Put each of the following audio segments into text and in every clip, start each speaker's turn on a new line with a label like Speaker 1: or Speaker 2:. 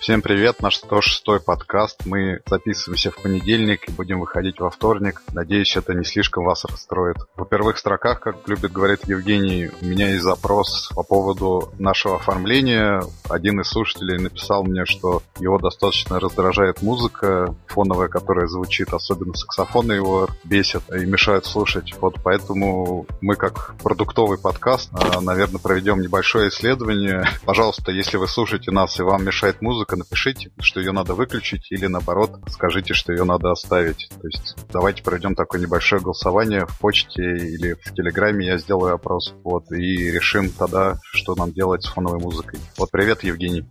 Speaker 1: Всем привет, наш 106-й подкаст. Мы записываемся в понедельник и будем выходить во вторник. Надеюсь, это не слишком вас расстроит. В первых строках, как любит говорить Евгений, у меня есть запрос по поводу нашего оформления. Один из слушателей написал мне, что его достаточно раздражает музыка фоновая, которая звучит, особенно саксофоны его бесят и мешают слушать. Вот поэтому мы как продуктовый подкаст, а, наверное, проведем небольшое исследование. Пожалуйста, если вы слушаете нас и вам мешает музыка, только напишите, что ее надо выключить, или наоборот, скажите, что ее надо оставить. То есть давайте проведем такое небольшое голосование в почте или в Телеграме, я сделаю опрос, вот, и решим тогда, что нам делать с фоновой музыкой. Вот, привет, Евгений.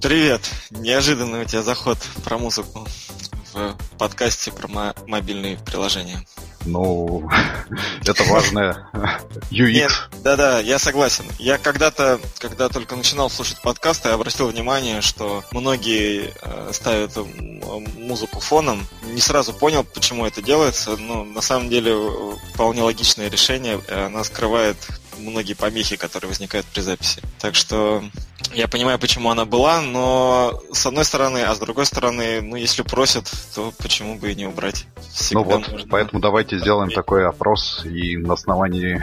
Speaker 2: Привет! Неожиданный у тебя заход про музыку в подкасте про мобильные приложения.
Speaker 1: Ну, это важное UX.
Speaker 2: Да-да, я согласен. Я когда-то, когда только начинал слушать подкасты, обратил внимание, что многие э, ставят музыку фоном. Не сразу понял, почему это делается, но на самом деле э, вполне логичное решение. Она скрывает многие помехи, которые возникают при записи. Так что я понимаю, почему она была, но с одной стороны, а с другой стороны, ну, если просят, то почему бы и не убрать?
Speaker 1: Всегда ну вот, можно... поэтому давайте сделаем такой опрос и на основании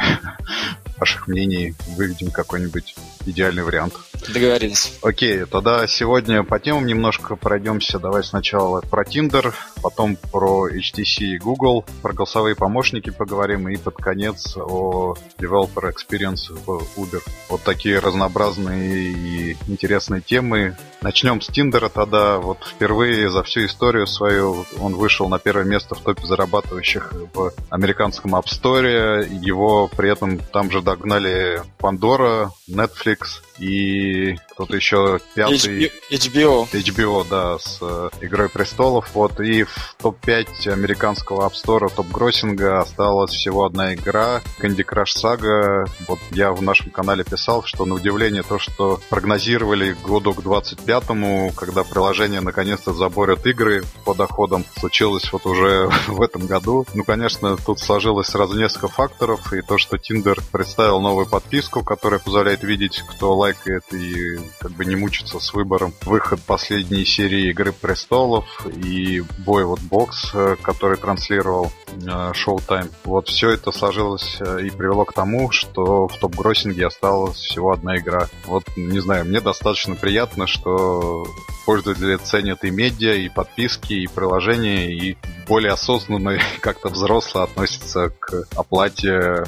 Speaker 1: ваших мнений выведем какой-нибудь идеальный вариант.
Speaker 2: Договорились.
Speaker 1: Окей, тогда сегодня по темам немножко пройдемся. Давай сначала про Tinder, потом про HTC и Google, про голосовые помощники поговорим и под конец о Developer Experience в Uber. Вот такие разнообразные и интересные темы. Начнем с Тиндера тогда. Вот впервые за всю историю свою он вышел на первое место в топе зарабатывающих в американском App Store. Его при этом там же догнали Pandora, Netflix и кто-то еще пятый...
Speaker 2: HBO.
Speaker 1: HBO, да, с э, Игрой Престолов. Вот, и в топ-5 американского App Store, топ-гроссинга осталась всего одна игра, Candy Crush Saga. Вот я в нашем канале писал, что на удивление то, что прогнозировали году к 25-му, когда приложение наконец-то заборят игры по доходам, случилось вот уже в этом году. Ну, конечно, тут сложилось сразу несколько факторов, и то, что Tinder представил новую подписку, которая позволяет видеть, кто лайкает и как бы не мучиться с выбором. Выход последней серии Игры Престолов и бой вот бокс, э, который транслировал Showtime. Вот все это сложилось э, и привело к тому, что в топ-гроссинге осталась всего одна игра. Вот, не знаю, мне достаточно приятно, что пользователи ценят и медиа, и подписки, и приложения, и более осознанно как-то взросло относятся к оплате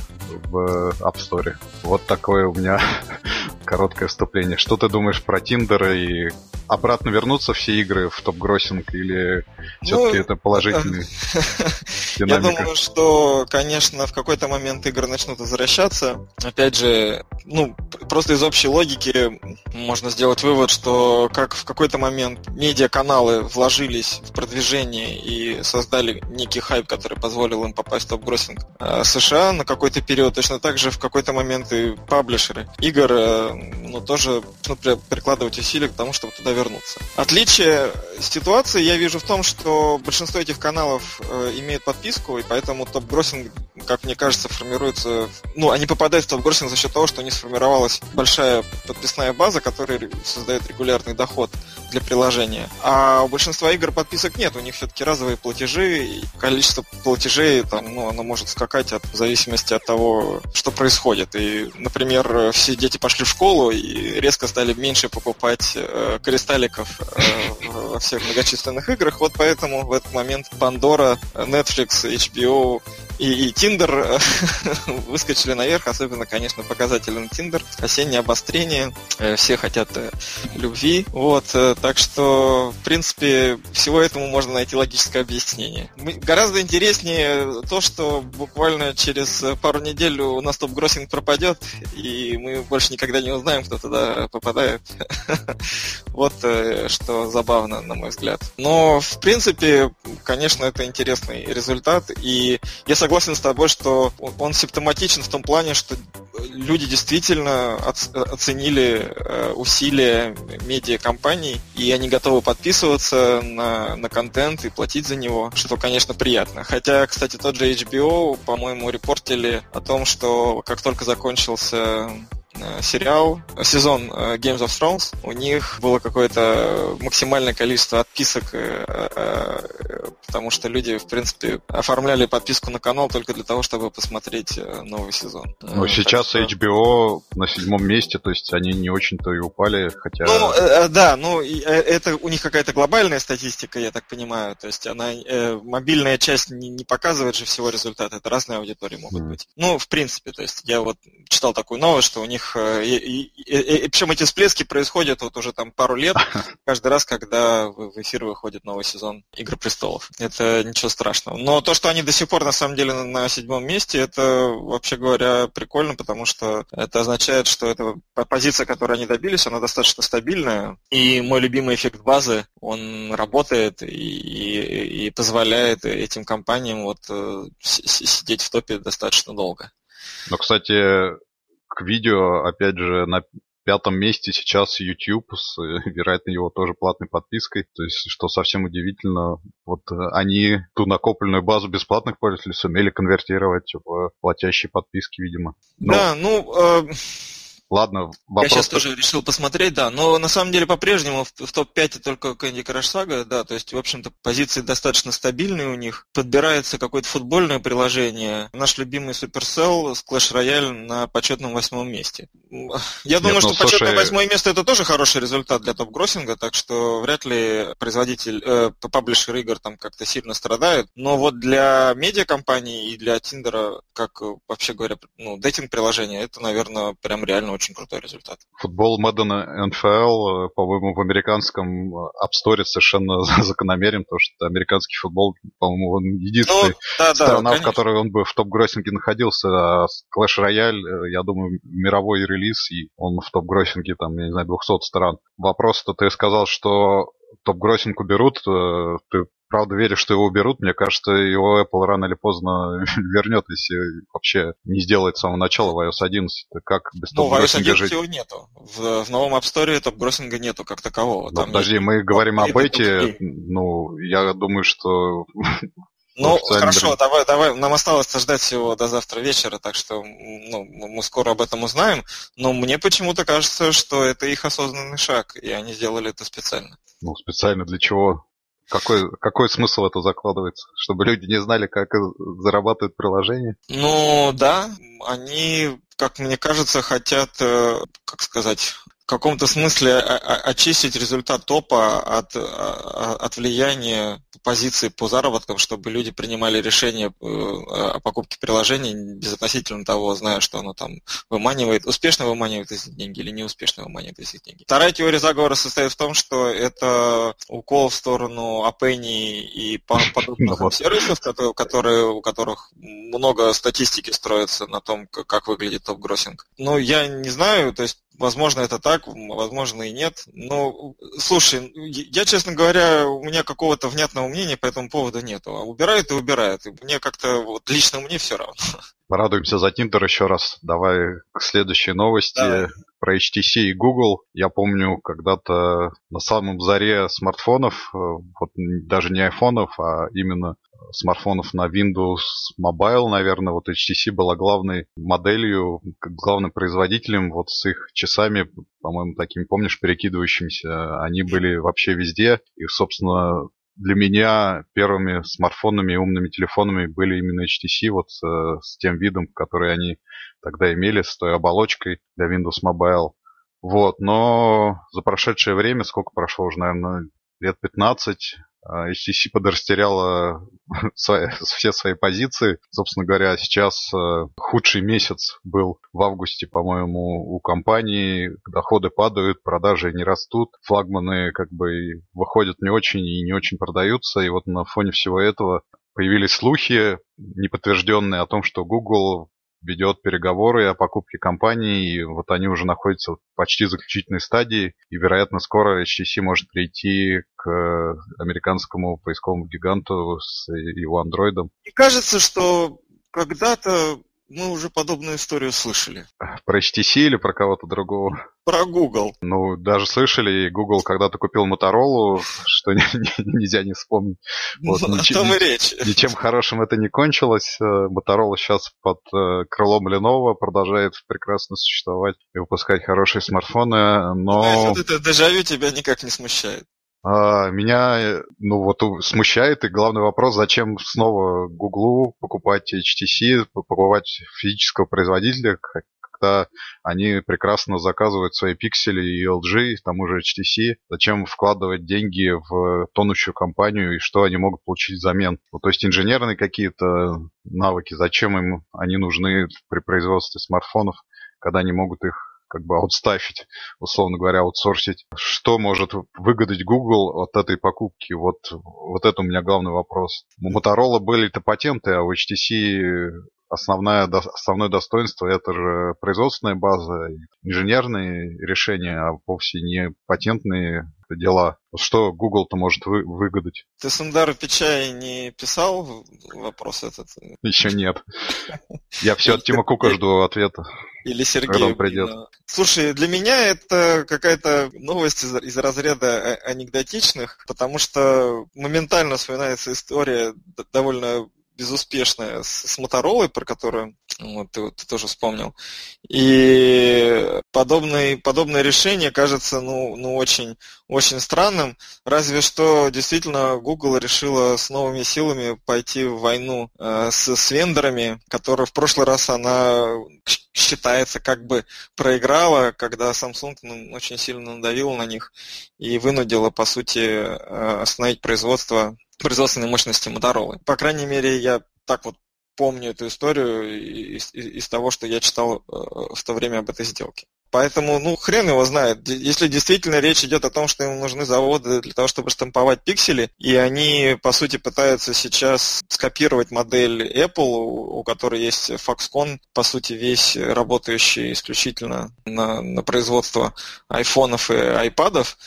Speaker 1: в App Store. Вот такое у меня короткое вступление. Что ты думаешь про Тиндер и обратно вернутся все игры в топ-гроссинг или все-таки ну, это положительный
Speaker 2: динамика? Я думаю, что, конечно, в какой-то момент игры начнут возвращаться. Опять же, ну, просто из общей логики можно сделать вывод, что как в какой-то момент медиаканалы вложились в продвижение и создали некий хайп, который позволил им попасть в топ-гроссинг э, США на какой-то период, точно так же в какой-то момент и паблишеры игр э, ну, тоже нужно прикладывать усилия к тому, чтобы туда вернуться. Отличие ситуации я вижу в том, что большинство этих каналов э, имеют подписку, и поэтому топ-гроссинг, как мне кажется, формируется... Ну, они попадают в топ-гроссинг за счет того, что у них сформировалась большая подписная база, которая создает регулярный доход для приложения. А у большинства игр подписок нет, у них все-таки разовые платежи, и количество платежей там, ну, оно может скакать от, в зависимости от того, что происходит. И, например, все дети пошли в школу и резко стали меньше покупать э, кристалликов э, во всех многочисленных играх. Вот поэтому в этот момент Pandora, Netflix, HBO и, и Tinder выскочили наверх, особенно, конечно, показателен Tinder. Осеннее обострение, э, все хотят э, любви, вот, э, так что, в принципе, всего этому можно найти логическое объяснение. Гораздо интереснее то, что буквально через пару недель у нас топ-гроссинг пропадет, и мы больше никогда не узнаем, кто туда попадает. Вот что забавно, на мой взгляд. Но, в принципе, конечно, это интересный результат, и я согласен с тобой, что он симптоматичен в том плане, что люди действительно оценили э, усилия медиакомпаний, и они готовы подписываться на, на контент и платить за него, что, конечно, приятно. Хотя, кстати, тот же HBO, по-моему, репортили о том, что как только закончился э, сериал, сезон э, Games of Thrones, у них было какое-то максимальное количество отписок, потому что люди, в принципе, оформляли подписку на канал только для того, чтобы посмотреть новый сезон.
Speaker 1: Ну, сейчас что... HBO на седьмом месте, то есть они не очень-то и упали, хотя...
Speaker 2: Ну, э, да, ну, это у них какая-то глобальная статистика, я так понимаю, то есть она, э, мобильная часть не, не показывает же всего результата, это разные аудитории могут mm. быть. Ну, в принципе, то есть я вот читал такую новость, что у них, э, и, и, и, и, причем эти всплески происходят вот уже там пару лет, каждый раз, когда в эфир выходит новый сезон Игры престолов. Это ничего страшного. Но то, что они до сих пор на самом деле на, седьмом месте, это вообще говоря прикольно, потому что это означает, что эта позиция, которой они добились, она достаточно стабильная. И мой любимый эффект базы, он работает и, и, и позволяет этим компаниям вот э, сидеть в топе достаточно долго.
Speaker 1: Но, кстати, видео, опять же, на пятом месте сейчас YouTube с, вероятно, его тоже платной подпиской. То есть, что совсем удивительно, вот они ту накопленную базу бесплатных пользователей сумели конвертировать в платящие подписки, видимо.
Speaker 2: Но... Да, ну... Э
Speaker 1: Ладно,
Speaker 2: вопрос... Я сейчас тоже решил посмотреть, да, но на самом деле по-прежнему в, в топ-5 только Candy Crush Saga, да, то есть, в общем-то, позиции достаточно стабильные у них. Подбирается какое-то футбольное приложение. Наш любимый Supercell с Clash Royale на почетном восьмом месте. Я думаю, Нет, ну, что слушай... почетное восьмое место это тоже хороший результат для топ-гроссинга, так что вряд ли производитель, э, паблишер игр там как-то сильно страдает. Но вот для медиакомпаний и для Тиндера, как вообще говоря, ну, дейтинг-приложение, это, наверное, прям реально очень крутой результат.
Speaker 1: Футбол Madden NFL, э, по-моему, в американском э, App Store совершенно закономерен, потому что американский футбол, по-моему, он единственный ну, да, страна, да, в которой он бы в топ-гроссинге находился. А Clash Royale, э, я думаю, мировой релиз, и он в топ-гроссинге, там, я не знаю, 200 стран. Вопрос-то ты сказал, что топ-гроссинг уберут, ты правда верю, что его уберут. Мне кажется, его Apple рано или поздно вернет, если вообще не сделает с самого начала в iOS 11. Как без
Speaker 2: ну, в iOS 11 жить? его нету. В, в новом App Store топ-гроссинга нету как такового.
Speaker 1: Ну, подожди, есть... мы говорим об эти, ну, я думаю, что
Speaker 2: ну, хорошо, давай, давай. Нам осталось ждать всего до завтра вечера, так что ну, мы скоро об этом узнаем. Но мне почему-то кажется, что это их осознанный шаг, и они сделали это специально.
Speaker 1: Ну, специально для чего? Какой, какой смысл это закладывается? Чтобы люди не знали, как зарабатывают приложение?
Speaker 2: Ну, да. Они, как мне кажется, хотят, э, как сказать, в каком-то смысле очистить результат топа от, от влияния позиции по заработкам, чтобы люди принимали решение э, о покупке приложений безотносительно того, зная, что оно там выманивает, успешно выманивает из них деньги или неуспешно выманивает из них деньги. Вторая теория заговора состоит в том, что это укол в сторону Апенни и подобных сервисов, которые, у которых много статистики строится на том, как выглядит топ-гроссинг. Но я не знаю, то есть Возможно, это так, возможно, и нет. Но, слушай, я, честно говоря, у меня какого-то внятного мнения по этому поводу нету. А убирают и убирают. И мне как-то, вот лично мне все равно.
Speaker 1: Порадуемся за Тиндер еще раз. Давай к следующей новости. Давай. Про HTC и Google. Я помню, когда-то на самом заре смартфонов, э, вот даже не айфонов, а именно смартфонов на Windows Mobile, наверное, вот HTC была главной моделью, главным производителем вот с их часами, по-моему, такими, помнишь, перекидывающимися. Они были вообще везде. И, собственно, для меня первыми смартфонами и умными телефонами были именно HTC, вот э, с тем видом, который они тогда имели, с той оболочкой для Windows Mobile. Вот, но за прошедшее время, сколько прошло уже, наверное, лет 15, HTC подрастеряла свои, все свои позиции. Собственно говоря, сейчас э, худший месяц был в августе, по-моему, у компании. Доходы падают, продажи не растут. Флагманы как бы выходят не очень и не очень продаются. И вот на фоне всего этого появились слухи, неподтвержденные о том, что Google ведет переговоры о покупке компании, и вот они уже находятся в почти заключительной стадии, и, вероятно, скоро HTC может прийти к американскому поисковому гиганту с его андроидом.
Speaker 2: И кажется, что когда-то мы уже подобную историю слышали.
Speaker 1: Про HTC или про кого-то другого?
Speaker 2: Про Google.
Speaker 1: Ну, даже слышали, и Google когда-то купил Motorola, что нельзя не вспомнить.
Speaker 2: Вот, ну, ничем, о том и речь.
Speaker 1: Ничем хорошим это не кончилось. Э, Motorola сейчас под э, крылом Lenovo продолжает прекрасно существовать и выпускать хорошие смартфоны, но... Знаешь,
Speaker 2: вот это дежавю тебя никак не смущает.
Speaker 1: А, меня, ну вот, смущает, и главный вопрос, зачем снова Гуглу покупать HTC, покупать физического производителя, когда они прекрасно заказывают свои пиксели и LG, тому же HTC, зачем вкладывать деньги в тонущую компанию и что они могут получить взамен. Ну, то есть инженерные какие-то навыки, зачем им они нужны при производстве смартфонов, когда они могут их как бы аутстафить, условно говоря, аутсорсить. Что может выгадать Google от этой покупки? Вот, вот это у меня главный вопрос. У Motorola были-то патенты, а у HTC основное, основное достоинство это же производственная база, инженерные решения, а вовсе не патентные дела. Что Google-то может вы, выгадать?
Speaker 2: Ты Сундару Пичай не писал вопрос этот?
Speaker 1: Еще нет. Я все от Тима Кука жду ответа.
Speaker 2: Или Сергей.
Speaker 1: придет.
Speaker 2: Слушай, для меня это какая-то новость из, из разряда анекдотичных, потому что моментально вспоминается история довольно безуспешная с, с Моторолой, про которую вот, ты, ты тоже вспомнил. И подобное, подобное решение кажется ну, ну очень, очень странным. Разве что действительно Google решила с новыми силами пойти в войну э, с, с вендорами, которые в прошлый раз она считается как бы проиграла, когда Samsung ну, очень сильно надавила на них и вынудила, по сути, э, остановить производство производственной мощности Motorola. По крайней мере, я так вот помню эту историю из, из, из того, что я читал э, в то время об этой сделке. Поэтому, ну, хрен его знает. Если действительно речь идет о том, что им нужны заводы для того, чтобы штамповать пиксели, и они, по сути, пытаются сейчас скопировать модель Apple, у которой есть Foxconn, по сути, весь работающий исключительно на, на производство айфонов и айпадов,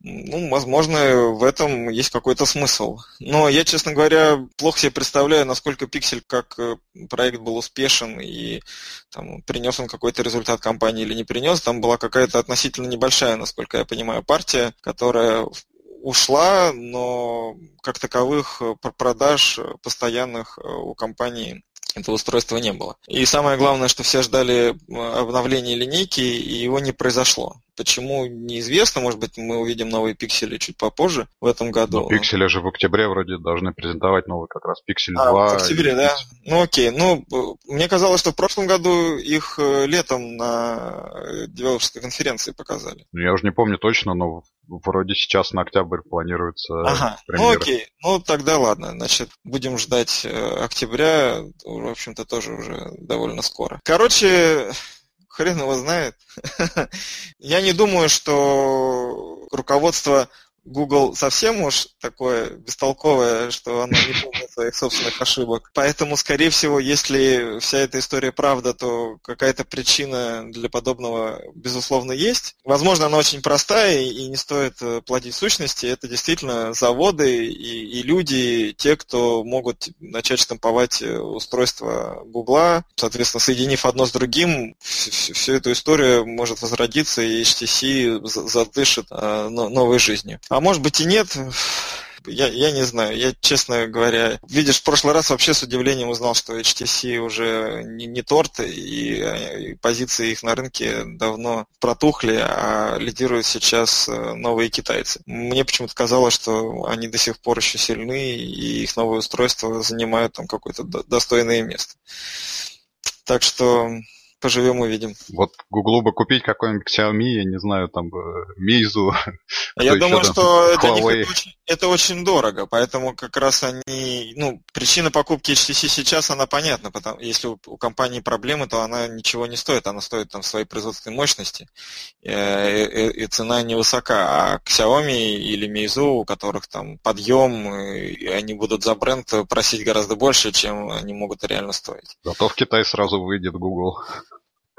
Speaker 2: ну, возможно, в этом есть какой-то смысл. Но я, честно говоря, плохо себе представляю, насколько Pixel как э, проект был успешен и там, принес он какой-то результат компании или не принес. Там была какая-то относительно небольшая, насколько я понимаю, партия, которая ушла, но как таковых э, продаж постоянных э, у компании этого устройства не было. И самое главное, что все ждали обновления линейки, и его не произошло. Почему, неизвестно. Может быть, мы увидим новые пиксели чуть попозже в этом году.
Speaker 1: Но пиксели же в октябре вроде должны презентовать новый как раз пиксель а, 2.
Speaker 2: в октябре, да? Ну окей. Ну, мне казалось, что в прошлом году их э, летом на э, девелоперской конференции показали.
Speaker 1: Ну, я уже не помню точно, но вроде сейчас на октябрь планируется
Speaker 2: Ага, премьера. ну окей. Ну тогда ладно. Значит, будем ждать э, октября. В общем-то, тоже уже довольно скоро. Короче, хрен его знает. Я не думаю, что руководство Google совсем уж такое бестолковое, что оно не помнит своих собственных ошибок. Поэтому, скорее всего, если вся эта история правда, то какая-то причина для подобного, безусловно, есть. Возможно, она очень простая и не стоит э, платить сущности. Это действительно заводы и, и люди, те, кто могут начать штамповать э, устройства Google. Соответственно, соединив одно с другим, всю эту историю может возродиться, и HTC задышит э, новой жизнью. А может быть и нет. Я, я не знаю. Я, честно говоря, видишь, в прошлый раз вообще с удивлением узнал, что HTC уже не, не торт, и, и позиции их на рынке давно протухли, а лидируют сейчас э, новые китайцы. Мне почему-то казалось, что они до сих пор еще сильны, и их новые устройства занимают там какое-то достойное место. Так что поживем увидим.
Speaker 1: Вот Гуглу бы купить какой-нибудь Xiaomi, я не знаю, там бы Meizu.
Speaker 2: Я думаю, что для них это очень, это очень дорого, поэтому как раз они, ну, причина покупки HTC сейчас, она понятна, потому если у, у компании проблемы, то она ничего не стоит, она стоит там своей производственной мощности, и, э, и, и цена невысока, а Xiaomi или Meizu, у которых там подъем, и они будут за бренд просить гораздо больше, чем они могут реально стоить.
Speaker 1: Зато в Китай сразу выйдет Google.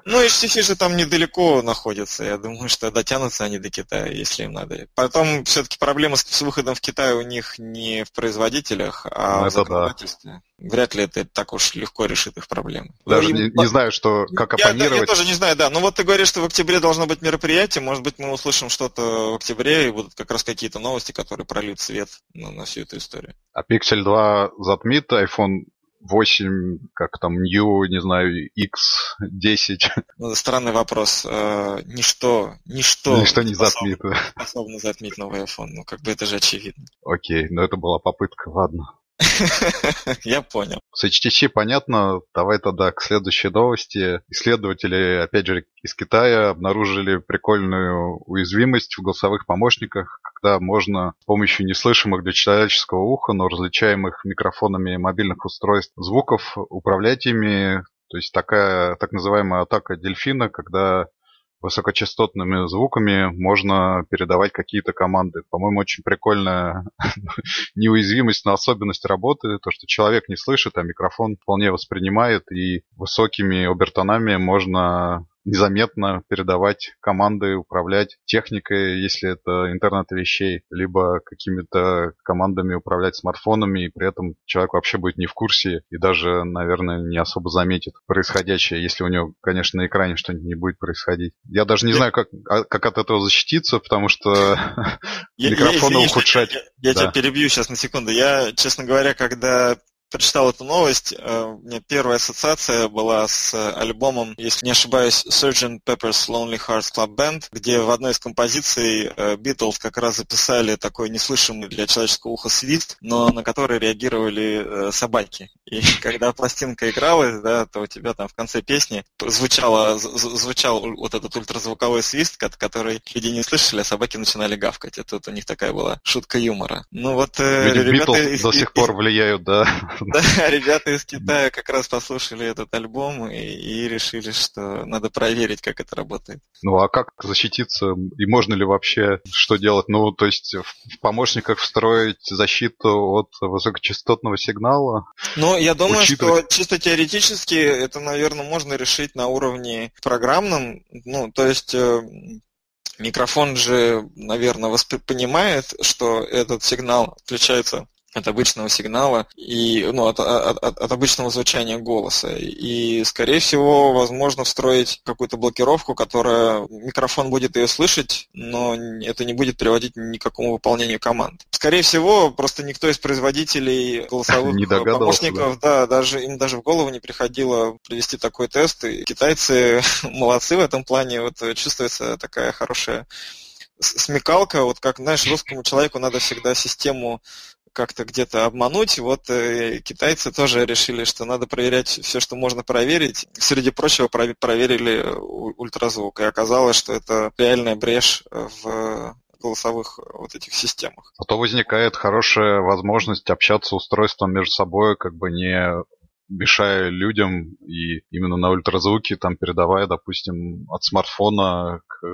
Speaker 2: Ну, HTC же там недалеко находится. Я думаю, что дотянутся они до Китая, если им надо. Потом все-таки проблема с выходом в Китай у них не в производителях, а ну, в законодательстве. Да. Вряд ли это так уж легко решит их проблемы.
Speaker 1: Даже ну, не, не знаю, что, как оппонировать. Я,
Speaker 2: я тоже не знаю, да. Ну вот ты говоришь, что в октябре должно быть мероприятие. Может быть, мы услышим что-то в октябре, и будут как раз какие-то новости, которые прольют свет на, на всю эту историю.
Speaker 1: А Pixel 2 затмит iPhone 8, как там, New, не знаю, X10.
Speaker 2: Ну, странный вопрос. Э, ничто, ничто,
Speaker 1: ничто не затмит.
Speaker 2: Способно затмить новый iPhone. Ну, как бы это же очевидно.
Speaker 1: Окей, но это была попытка, ладно.
Speaker 2: Я понял.
Speaker 1: С HTC понятно. Давай тогда к следующей новости. Исследователи, опять же, из Китая обнаружили прикольную уязвимость в голосовых помощниках, когда можно с помощью неслышимых для человеческого уха, но различаемых микрофонами мобильных устройств звуков управлять ими. То есть такая так называемая атака дельфина, когда высокочастотными звуками можно передавать какие-то команды. По-моему, очень прикольная неуязвимость на особенность работы, то, что человек не слышит, а микрофон вполне воспринимает, и высокими обертонами можно незаметно передавать команды, управлять техникой, если это интернет вещей, либо какими-то командами управлять смартфонами, и при этом человек вообще будет не в курсе и даже, наверное, не особо заметит происходящее, если у него, конечно, на экране что-нибудь не будет происходить. Я даже не знаю, как, а, как от этого защититься, потому что микрофоны ухудшать.
Speaker 2: Я тебя перебью сейчас на секунду. Я, честно говоря, когда прочитал эту новость, э, у меня первая ассоциация была с альбомом, если не ошибаюсь, Sgt. Pepper's Lonely Hearts Club Band, где в одной из композиций Битлз э, как раз записали такой неслышимый для человеческого уха свист, но на который реагировали э, собаки. И когда пластинка игралась, да, то у тебя там в конце песни звучало, звучал вот этот ультразвуковой свист, который люди не слышали, а собаки начинали гавкать. Это вот у них такая была шутка юмора.
Speaker 1: Ну вот Видимо, ребята... Битлз до сих пор влияют, да,
Speaker 2: Да, ребята из Китая как раз послушали этот альбом и, и решили, что надо проверить, как это работает.
Speaker 1: Ну а как защититься? И можно ли вообще что делать? Ну, то есть в помощниках встроить защиту от высокочастотного сигнала?
Speaker 2: Ну, я думаю, учитывать... что чисто теоретически это, наверное, можно решить на уровне программном. Ну, то есть э, микрофон же, наверное, воспринимает, что этот сигнал отличается от обычного сигнала и ну, от, от, от обычного звучания голоса. И, скорее всего, возможно встроить какую-то блокировку, которая микрофон будет ее слышать, но это не будет приводить ни к какому выполнению команд. Скорее всего, просто никто из производителей голосовых не помощников, да. да, даже им даже в голову не приходило провести такой тест. И китайцы молодцы в этом плане. Вот чувствуется такая хорошая смекалка, вот как, знаешь, русскому человеку надо всегда систему как-то где-то обмануть. Вот э, китайцы тоже решили, что надо проверять все, что можно проверить. Среди прочего проверили ультразвук, и оказалось, что это реальная брешь в голосовых вот этих системах.
Speaker 1: А то возникает хорошая возможность общаться устройством между собой, как бы не мешая людям и именно на ультразвуке там передавая, допустим, от смартфона к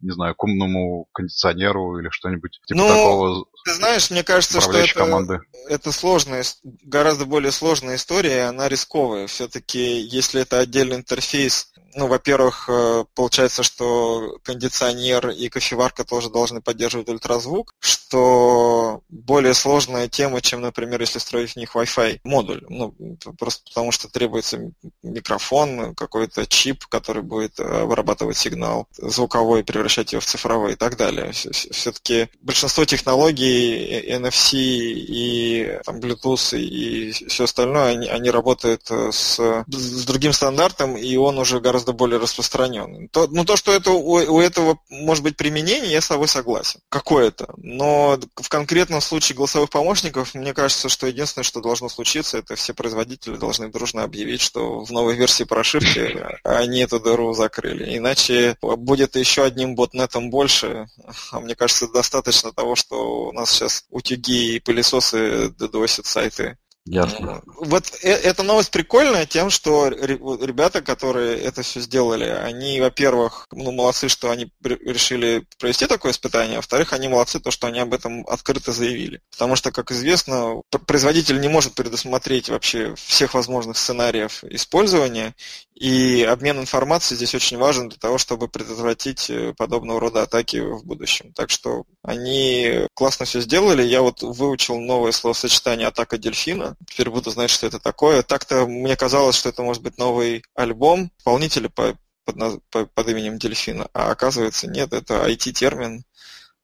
Speaker 1: не знаю, к умному кондиционеру или что-нибудь типа ну, такого.
Speaker 2: Ты знаешь, мне кажется, что это, команды. это сложная, гораздо более сложная история, и она рисковая. Все-таки, если это отдельный интерфейс, ну, во-первых, э, получается, что кондиционер и кофеварка тоже должны поддерживать ультразвук, что более сложная тема, чем, например, если строить в них Wi-Fi модуль. Ну, просто потому что требуется микрофон, какой-то чип, который будет обрабатывать сигнал звуковой, превращать его в цифровой и так далее. Все-таки большинство технологий NFC и там, Bluetooth и все остальное, они, они работают с, с другим стандартом, и он уже гораздо более распространенным. То, ну, то, что это, у, у этого может быть применение, я с тобой согласен. Какое-то. Но в конкретном случае голосовых помощников, мне кажется, что единственное, что должно случиться, это все производители должны дружно объявить, что в новой версии прошивки они эту дыру закрыли. Иначе будет еще одним ботнетом больше. А мне кажется, достаточно того, что у нас сейчас утюги и пылесосы додосят сайты Ясно. Вот э, эта новость прикольная тем, что ребята, которые это все сделали, они, во-первых, ну, молодцы, что они решили провести такое испытание, а во-вторых, они молодцы, то, что они об этом открыто заявили. Потому что, как известно, производитель не может предусмотреть вообще всех возможных сценариев использования, и обмен информацией здесь очень важен для того, чтобы предотвратить э, подобного рода атаки в будущем. Так что они классно все сделали. Я вот выучил новое словосочетание «атака дельфина». Теперь буду знать, что это такое. Так-то мне казалось, что это может быть новый альбом исполнителя по, под, под именем Дельфина, а оказывается нет, это IT-термин,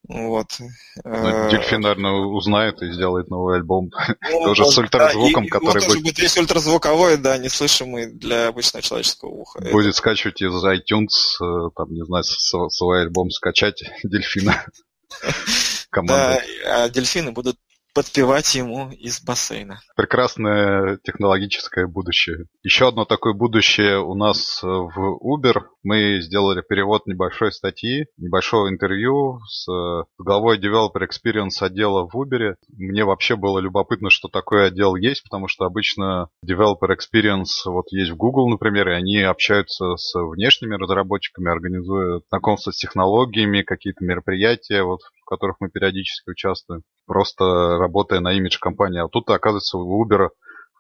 Speaker 2: вот.
Speaker 1: Ну, Дельфин, наверное, узнает и сделает новый альбом. Ну, тоже с ультразвуком, да, и, который
Speaker 2: будет... будет весь ультразвуковой, да, неслышимый для обычного человеческого уха.
Speaker 1: Будет Это... скачивать из iTunes, э, там, не знаю, свой альбом скачать Дельфина.
Speaker 2: Да, а дельфины будут подпевать ему из бассейна.
Speaker 1: Прекрасное технологическое будущее. Еще одно такое будущее у нас в Uber. Мы сделали перевод небольшой статьи, небольшого интервью с главой Developer Experience отдела в Uber. Мне вообще было любопытно, что такой отдел есть, потому что обычно Developer Experience вот есть в Google, например, и они общаются с внешними разработчиками, организуя знакомство с технологиями, какие-то мероприятия, вот, в которых мы периодически участвуем. Просто работая на имидж компании. А тут, оказывается, у Uber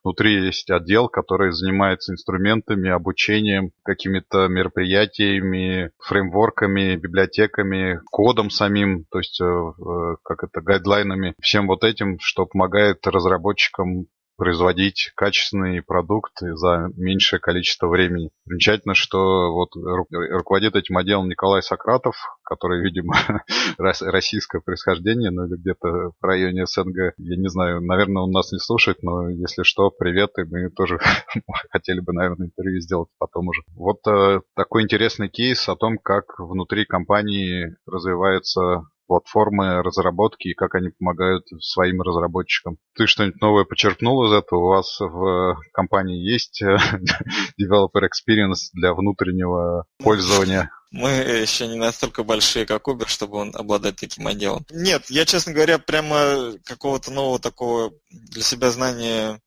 Speaker 1: внутри есть отдел, который занимается инструментами, обучением, какими-то мероприятиями, фреймворками, библиотеками, кодом самим, то есть э, э, как это, гайдлайнами, всем вот этим, что помогает разработчикам производить качественный продукт за меньшее количество времени. Замечательно, что вот руководит этим отделом Николай Сократов, который, видимо, российское происхождение, ну или где-то в районе СНГ. Я не знаю, наверное, он нас не слушает, но если что, привет, и мы тоже хотели бы, наверное, интервью сделать потом уже. Вот э, такой интересный кейс о том, как внутри компании развивается платформы разработки и как они помогают своим разработчикам. Ты что-нибудь новое почерпнул из этого? У вас в компании есть э, developer experience для внутреннего пользования?
Speaker 2: Мы еще не настолько большие, как Uber, чтобы он обладать таким отделом. Нет, я, честно говоря, прямо какого-то нового такого для себя знания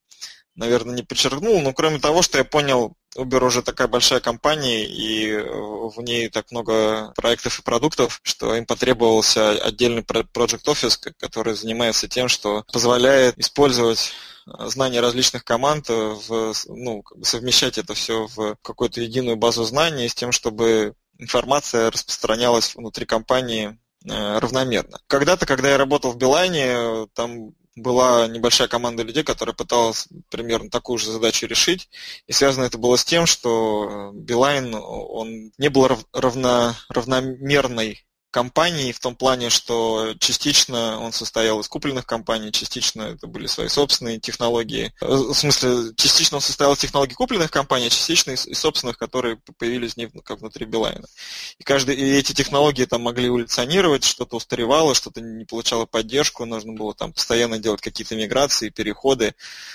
Speaker 2: наверное, не подчеркнул, но кроме того, что я понял, Uber уже такая большая компания, и в ней так много проектов и продуктов, что им потребовался отдельный Project Office, который занимается тем, что позволяет использовать знания различных команд, в, ну, совмещать это все в какую-то единую базу знаний с тем, чтобы информация распространялась внутри компании э, равномерно. Когда-то, когда я работал в Билайне, там была небольшая команда людей, которая пыталась примерно такую же задачу решить. И связано это было с тем, что Билайн, он не был равно, равномерной компаний в том плане, что частично он состоял из купленных компаний, частично это были свои собственные технологии. В смысле, частично он состоял из технологий купленных компаний, а частично из, из собственных, которые появились не как внутри Билайна. И, каждый, и эти технологии там могли эволюционировать, что-то устаревало, что-то не получало поддержку, нужно было там постоянно делать какие-то миграции, переходы.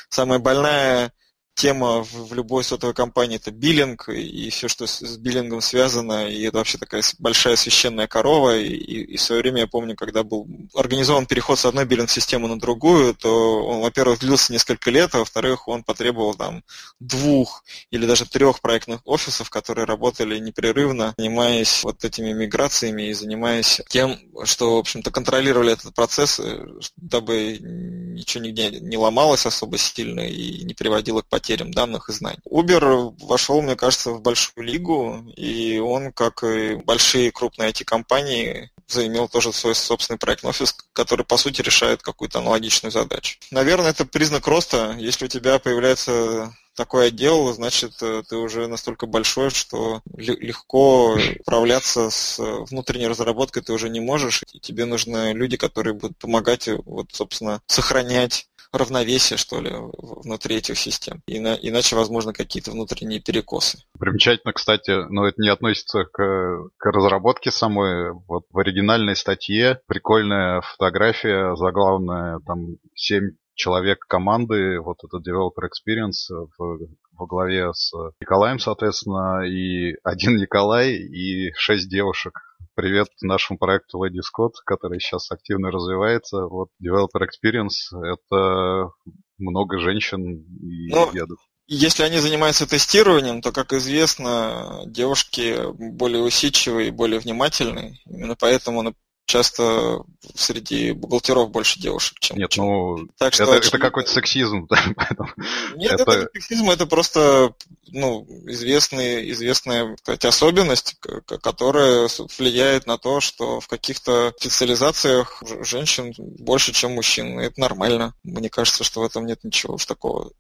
Speaker 2: Самая больная тема в, в любой сотовой компании это биллинг и все, что с, с биллингом связано, и это вообще такая большая священная корова. И, и, в свое время я помню, когда был организован переход с одной биллинг-системы на другую, то он, во-первых, длился несколько лет, а во-вторых, он потребовал там двух или даже трех проектных офисов, которые работали непрерывно, занимаясь вот этими миграциями и занимаясь тем, что, в общем-то, контролировали этот процесс, э, дабы ничего нигде не ломалось особо сильно и не приводило к потерям потерям данных и знаний. Uber вошел, мне кажется, в большую лигу, и он, как и большие крупные IT-компании, заимел тоже свой собственный проектный офис, который, по сути, решает какую-то аналогичную задачу. Наверное, это признак роста. Если у тебя появляется такой отдел, значит, э, ты уже настолько большой, что легко управляться с внутренней разработкой ты уже не можешь, и тебе нужны люди, которые будут помогать, э, вот, собственно, сохранять равновесие, что ли, внутри этих систем. Ина, иначе, возможно, какие-то внутренние перекосы.
Speaker 1: Примечательно, кстати, но это не относится к, к разработке самой. Вот в оригинальной статье прикольная фотография, заглавная, там, 7 человек команды, вот этот Developer Experience в, во главе с Николаем, соответственно, и один Николай, и шесть девушек. Привет нашему проекту Lady Scott, который сейчас активно развивается. Вот Developer Experience — это много женщин и ну, едут.
Speaker 2: Если они занимаются тестированием, то, как известно, девушки более усидчивые, более внимательные. Именно поэтому часто среди бухгалтеров больше девушек, чем...
Speaker 1: Нет, ну, так что это, это какой-то сексизм. Да,
Speaker 2: поэтому Нет, это... это не сексизм, это просто ну, известный, известная кстати, особенность, которая влияет на то, что в каких-то специализациях женщин больше, чем мужчин. И это нормально. Мне кажется, что в этом нет ничего уж такого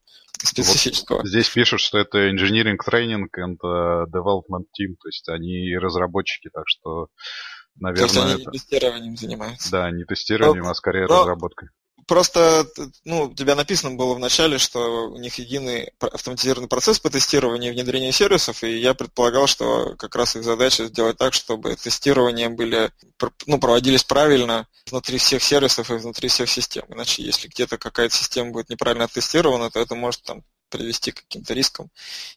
Speaker 2: специфического. Вот
Speaker 1: здесь пишут, что это engineering training and uh, development team, то есть они разработчики, так что Наверное, То есть
Speaker 2: они это... не тестированием занимаются.
Speaker 1: Да, не тестированием, но, а скорее но разработкой.
Speaker 2: Просто, ну, у тебя написано было в начале, что у них единый автоматизированный процесс по тестированию и внедрению сервисов, и я предполагал, что как раз их задача сделать так, чтобы тестирования были, ну, проводились правильно внутри всех сервисов и внутри всех систем. Иначе, если где-то какая-то система будет неправильно оттестирована, то это может там привести к каким-то рискам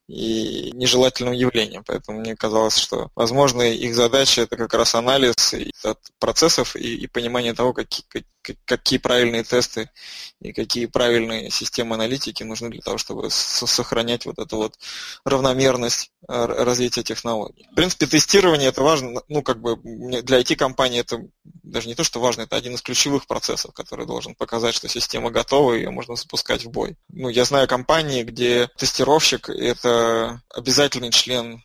Speaker 2: и нежелательным явлениям. Поэтому мне казалось, что, возможно, их задача это как раз анализ процессов и, и понимание того, какие, какие правильные тесты и какие правильные системы аналитики нужны для того, чтобы сохранять вот эту вот равномерность э, развития технологий. В принципе, тестирование это важно, ну, как бы для IT-компании это даже не то, что важно, это один из ключевых процессов, который должен показать, что система готова, ее можно запускать в бой. Ну, я знаю компании, где тестировщик – это обязательный член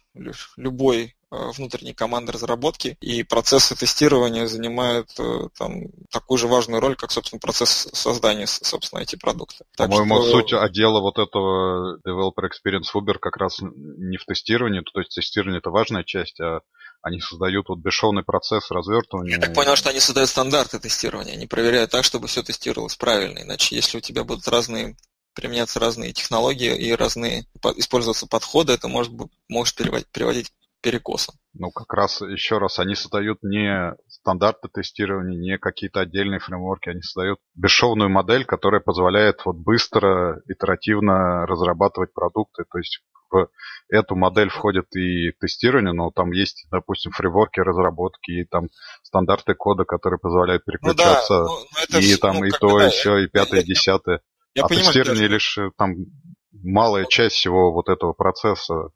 Speaker 2: любой внутренней команды разработки, и процессы тестирования занимают э, там, такую же важную роль, как, собственно, процесс создания, собственно, эти продукты.
Speaker 1: По-моему, что... суть отдела вот этого Developer Experience Uber как раз не в тестировании, то есть тестирование это важная часть, а они создают вот бесшовный процесс развертывания.
Speaker 2: Я так понял, что они создают стандарты тестирования, они проверяют так, чтобы все тестировалось правильно, иначе если у тебя будут разные применяться разные технологии и разные использоваться подходы, это может, может приводить к перекосам.
Speaker 1: Ну, как раз, еще раз, они создают не стандарты тестирования, не какие-то отдельные фреймворки, они создают бесшовную модель, которая позволяет вот быстро, итеративно разрабатывать продукты, то есть в эту модель входит и тестирование, но там есть, допустим, фреймворки разработки, и там стандарты кода, которые позволяют переключаться, ну, да, ну, и там ну, и то, да, и все, и пятое, и десятое. Я а понимаю, тестирование даже... лишь э, там малая часть всего вот этого процесса.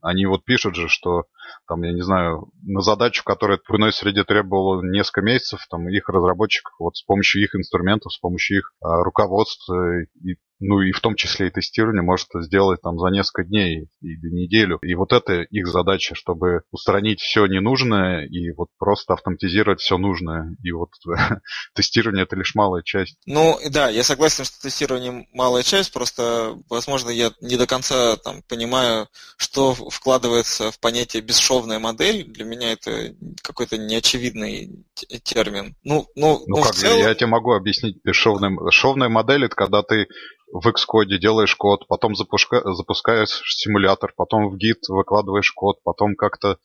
Speaker 1: Они вот пишут же, что там, я не знаю, на задачу, которая в иной среде требовала несколько месяцев, там их разработчик вот с помощью их инструментов, с помощью их а, руководства и ну и в том числе и тестирование может сделать там за несколько дней или неделю. И вот это их задача, чтобы устранить все ненужное и вот просто автоматизировать все нужное. И вот тестирование это лишь малая часть.
Speaker 2: Ну да, я согласен, что тестирование малая часть, просто, возможно, я не до конца там понимаю, что вкладывается в понятие бесшовная модель. Для меня это какой-то неочевидный термин.
Speaker 1: Ну, ну, ну, ну как, целом... я тебе могу объяснить бесшовная, шовная модель это когда ты в Xcode делаешь код, потом запуска, запускаешь симулятор, потом в Git выкладываешь код, потом как-то, э,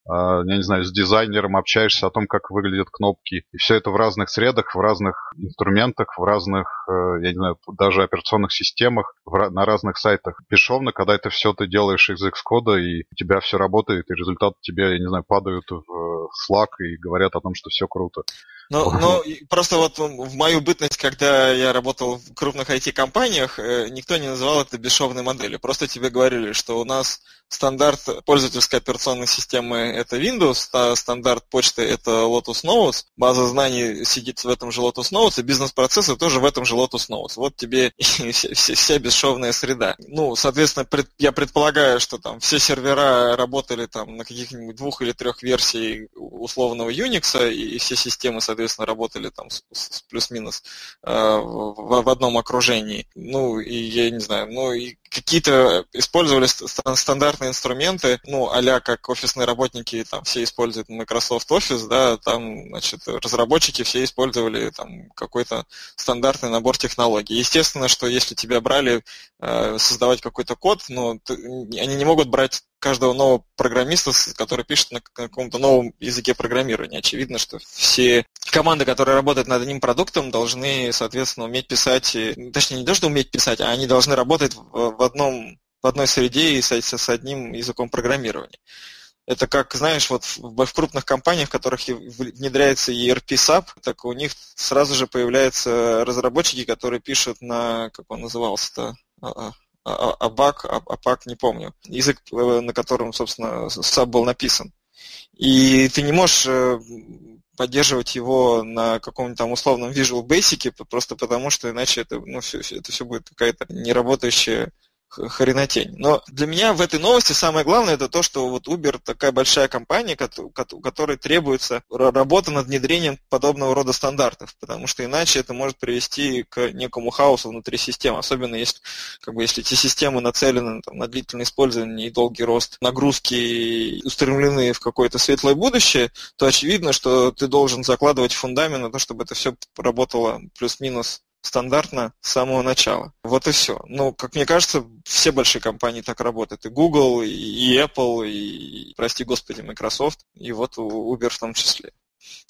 Speaker 1: я не знаю, с дизайнером общаешься о том, как выглядят кнопки. И все это в разных средах, в разных инструментах, в разных, э, я не знаю, даже операционных системах, в, на разных сайтах. Бесшовно, когда это все ты делаешь из Xcode, и у тебя все работает, и результаты тебе, я не знаю, падают в Slack и говорят о том, что все круто.
Speaker 2: Ну, ну, просто вот в мою бытность, когда я работал в крупных IT-компаниях, э, никто не называл это бесшовной моделью. Просто тебе говорили, что у нас стандарт пользовательской операционной системы это Windows, а стандарт почты это Lotus Notes, база знаний сидит в этом же Lotus Notes, и бизнес-процессы тоже в этом же Lotus Notes. Вот тебе вся, вся, бесшовная среда. Ну, соответственно, пред, я предполагаю, что там все сервера работали там на каких-нибудь двух или трех версий условного Unix, и все системы, соответственно, соответственно, работали там с, с плюс-минус э, в, в одном окружении. Ну, и я не знаю, ну, и какие-то использовали стандартные инструменты, ну, а как офисные работники, там, все используют Microsoft Office, да, там, значит, разработчики все использовали там какой-то стандартный набор технологий. Естественно, что если тебя брали э, создавать какой-то код, ну, ты, они не могут брать каждого нового программиста, который пишет на каком-то новом языке программирования. Очевидно, что все команды, которые работают над одним продуктом, должны, соответственно, уметь писать, точнее, не должны уметь писать, а они должны работать в, в одном в одной среде и с, с одним языком программирования. Это как, знаешь, вот в, в крупных компаниях, в которых внедряется ERP SAP, так у них сразу же появляются разработчики, которые пишут на, как он назывался-то, а, а, Абак, Апак, не помню, язык, э, на котором, собственно, SAP был написан. И ты не можешь э, поддерживать его на каком-нибудь там условном Visual Basic, просто потому что иначе это, ну, все, это все будет какая-то неработающая хренотень. Но для меня в этой новости самое главное это то, что вот Uber такая большая компания, у которой требуется работа над внедрением подобного рода стандартов, потому что иначе это может привести к некому хаосу внутри системы, особенно если, как бы, если эти системы нацелены там, на длительное использование и долгий рост нагрузки устремлены в какое-то светлое будущее, то очевидно, что ты должен закладывать фундамент на то, чтобы это все работало плюс-минус стандартно с самого начала. Вот и все. Ну, как мне кажется, все большие компании так работают. И Google, и Apple, и, прости господи, Microsoft, и вот Uber в том числе.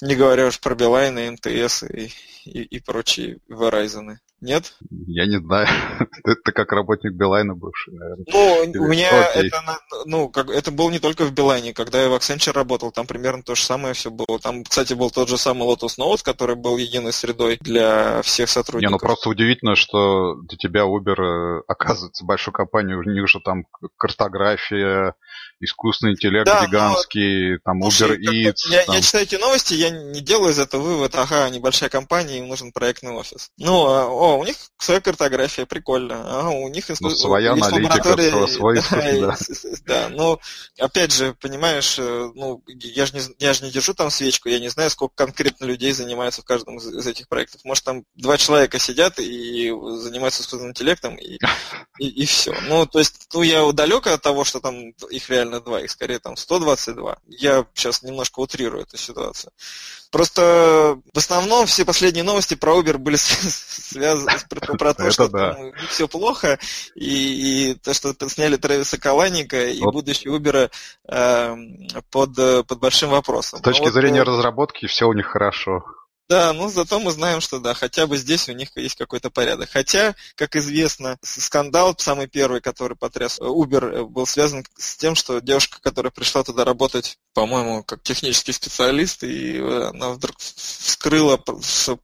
Speaker 2: Не говоря уж про Билайн, МТС и, и, и прочие Verizon. Нет?
Speaker 1: Я не знаю. Ты как работник Билайна бывший, наверное.
Speaker 2: Ну, у меня Окей. это, ну, как, это было не только в Билайне. Когда я в Accenture работал, там примерно то же самое все было. Там, кстати, был тот же самый Lotus Notes, который был единой средой для всех сотрудников.
Speaker 1: Не, ну просто удивительно, что для тебя Uber э, оказывается большой компанией. У них же там картография, искусственный интеллект да, гигантский, но, там Uber Eats.
Speaker 2: Я,
Speaker 1: там...
Speaker 2: я читаю эти новости, я не делаю из этого вывод, ага, небольшая компания, им нужен проектный офис. Ну, а, о, у них своя картография, прикольно. Ага, у них
Speaker 1: ну, своя аналитика, лаборатория... свой
Speaker 2: да, да. ну, опять же, понимаешь, э, ну, я же не, я же не держу там свечку, я не знаю, сколько конкретно людей занимаются в каждом из, из этих проектов. Может, там два человека сидят и занимаются искусственным интеллектом, и, и, и все. Ну, то есть, ну, я далек от того, что там их реально реально 2, их скорее там 122. Я сейчас немножко утрирую эту ситуацию. Просто в основном все последние новости про Uber были связаны про то, что там все плохо, и, то, что сняли Трэвиса Каланика и будущее Uber эм, под, под большим вопросом.
Speaker 1: С точки зрения э, разработки все у них хорошо.
Speaker 2: Да, ну зато мы знаем, что да, хотя бы здесь у них есть какой-то порядок. Хотя, как известно, скандал самый первый, который потряс Uber, был связан с тем, что девушка, которая пришла туда работать, по-моему, как технический специалист, и она вдруг вскрыла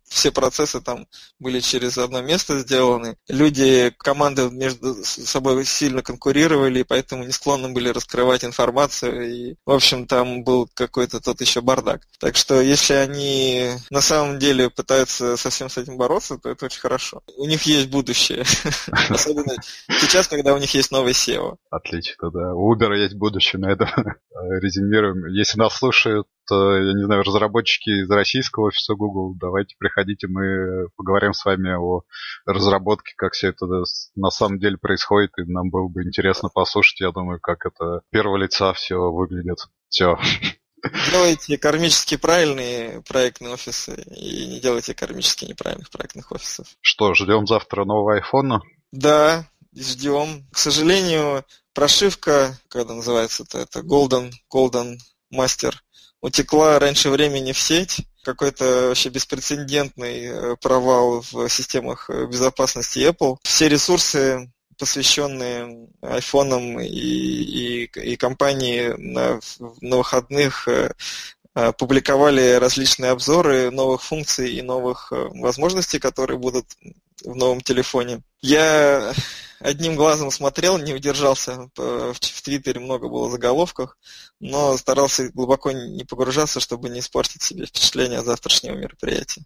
Speaker 2: все процессы там были через одно место сделаны. Люди, команды между собой сильно конкурировали, и поэтому не склонны были раскрывать информацию. И, в общем, там был какой-то тот еще бардак. Так что, если они на самом самом деле пытаются совсем с этим бороться, то это очень хорошо. У них есть будущее. Особенно сейчас, когда у них есть новый SEO.
Speaker 1: Отлично, да. У Uber есть будущее, на этом резюмируем. Если нас слушают, я не знаю, разработчики из российского офиса Google, давайте приходите, мы поговорим с вами о разработке, как все это на самом деле происходит, и нам было бы интересно послушать, я думаю, как это первого лица все выглядит. Все.
Speaker 2: Делайте кармически правильные проектные офисы и не делайте кармически неправильных проектных офисов.
Speaker 1: Что, ждем завтра нового айфона?
Speaker 2: Да, ждем. К сожалению, прошивка, когда называется это, это Golden, Golden Master, утекла раньше времени в сеть. Какой-то вообще беспрецедентный э, провал в системах безопасности Apple. Все ресурсы посвященные айфонам и, и, и компании на, на выходных э, э, публиковали различные обзоры новых функций и новых э, возможностей, которые будут в новом телефоне. Я одним глазом смотрел, не удержался. В, в Твиттере много было заголовков, но старался глубоко не погружаться, чтобы не испортить себе впечатление завтрашнего мероприятия.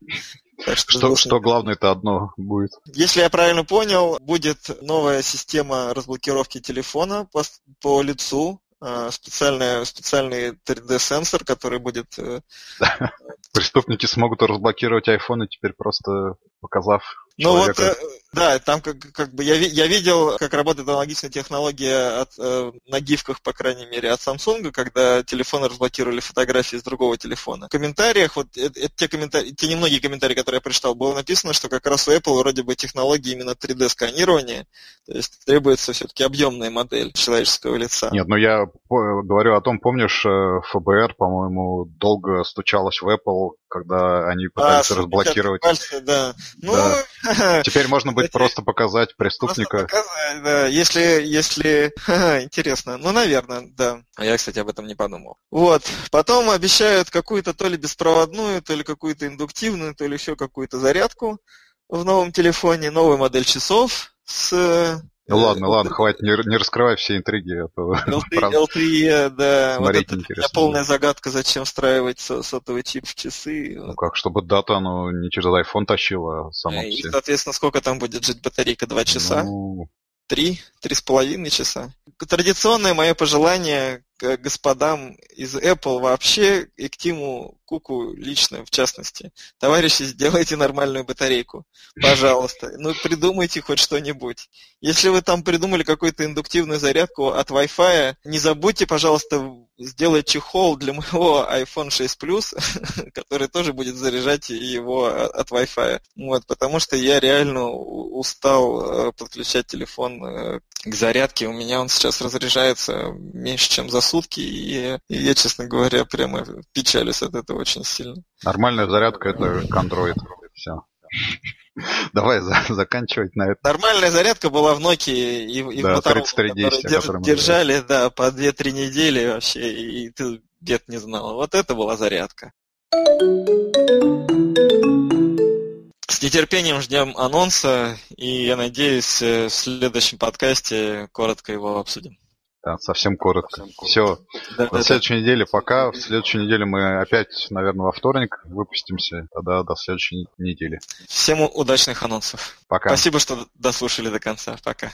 Speaker 1: Так что, что, что главное-то одно будет?
Speaker 2: Если я правильно понял, будет новая система разблокировки телефона по, по лицу, а, специальный, специальный 3D-сенсор, который будет... Э,
Speaker 1: Преступники смогут разблокировать айфоны теперь просто показав
Speaker 2: ну вот, э, да, там как, как бы я, я видел, как работает аналогичная технология от, э, на гифках, по крайней мере, от Samsung, когда телефоны разблокировали фотографии с другого телефона. В комментариях, вот это, это те, комментарии, те немногие комментарии, которые я прочитал, было написано, что как раз у Apple вроде бы технология именно 3D-сканирования, то есть требуется все-таки объемная модель человеческого лица.
Speaker 1: Нет, ну я говорю о том, помнишь, э, ФБР, по-моему, долго стучалось в Apple, когда они пытались а, разблокировать.
Speaker 2: Пальцы, да. Ну, да
Speaker 1: Теперь можно будет просто показать преступника. Просто показать,
Speaker 2: да, если, если... Интересно. Ну, наверное, да. А я, кстати, об этом не подумал. Вот. Потом обещают какую-то то ли беспроводную, то ли какую-то индуктивную, то ли еще какую-то зарядку в новом телефоне, новую модель часов с
Speaker 1: ну ладно, ладно, хватит, не, не раскрывай все интриги. А то,
Speaker 2: LTE, да. Смотреть вот это полная загадка, зачем встраивать сотовый чип в часы.
Speaker 1: Ну как, чтобы дата, ну, не через iPhone тащила, а сама
Speaker 2: И, все. соответственно, сколько там будет жить батарейка? Два часа? Ну... Три, три с половиной часа. Традиционное мое пожелание к господам из Apple вообще и к Тиму Куку лично, в частности. Товарищи, сделайте нормальную батарейку. Пожалуйста. Ну, придумайте хоть что-нибудь. Если вы там придумали какую-то индуктивную зарядку от Wi-Fi, не забудьте, пожалуйста, сделать чехол для моего iPhone 6 Plus, который тоже будет заряжать его от Wi-Fi. Вот, потому что я реально устал э, подключать телефон э, к зарядке. У меня он сейчас разряжается меньше, чем за сутки, и, и я, честно говоря, прямо печалюсь от этого очень сильно.
Speaker 1: Нормальная зарядка это Android. Все. Давай за, заканчивать на это.
Speaker 2: Нормальная зарядка была в Nokia и, и да, в Motorola, держ, держали, да, по 2-3 недели вообще, и ты бед не знал. Вот это была зарядка. С нетерпением ждем анонса, и я надеюсь, э, в следующем подкасте коротко его обсудим.
Speaker 1: Да, совсем коротко. Совсем коротко. Все. Да, до да, следующей да. недели пока. В следующей неделе мы опять, наверное, во вторник выпустимся. Тогда до следующей недели.
Speaker 2: Всем удачных анонсов.
Speaker 1: Пока.
Speaker 2: Спасибо, что дослушали до конца. Пока.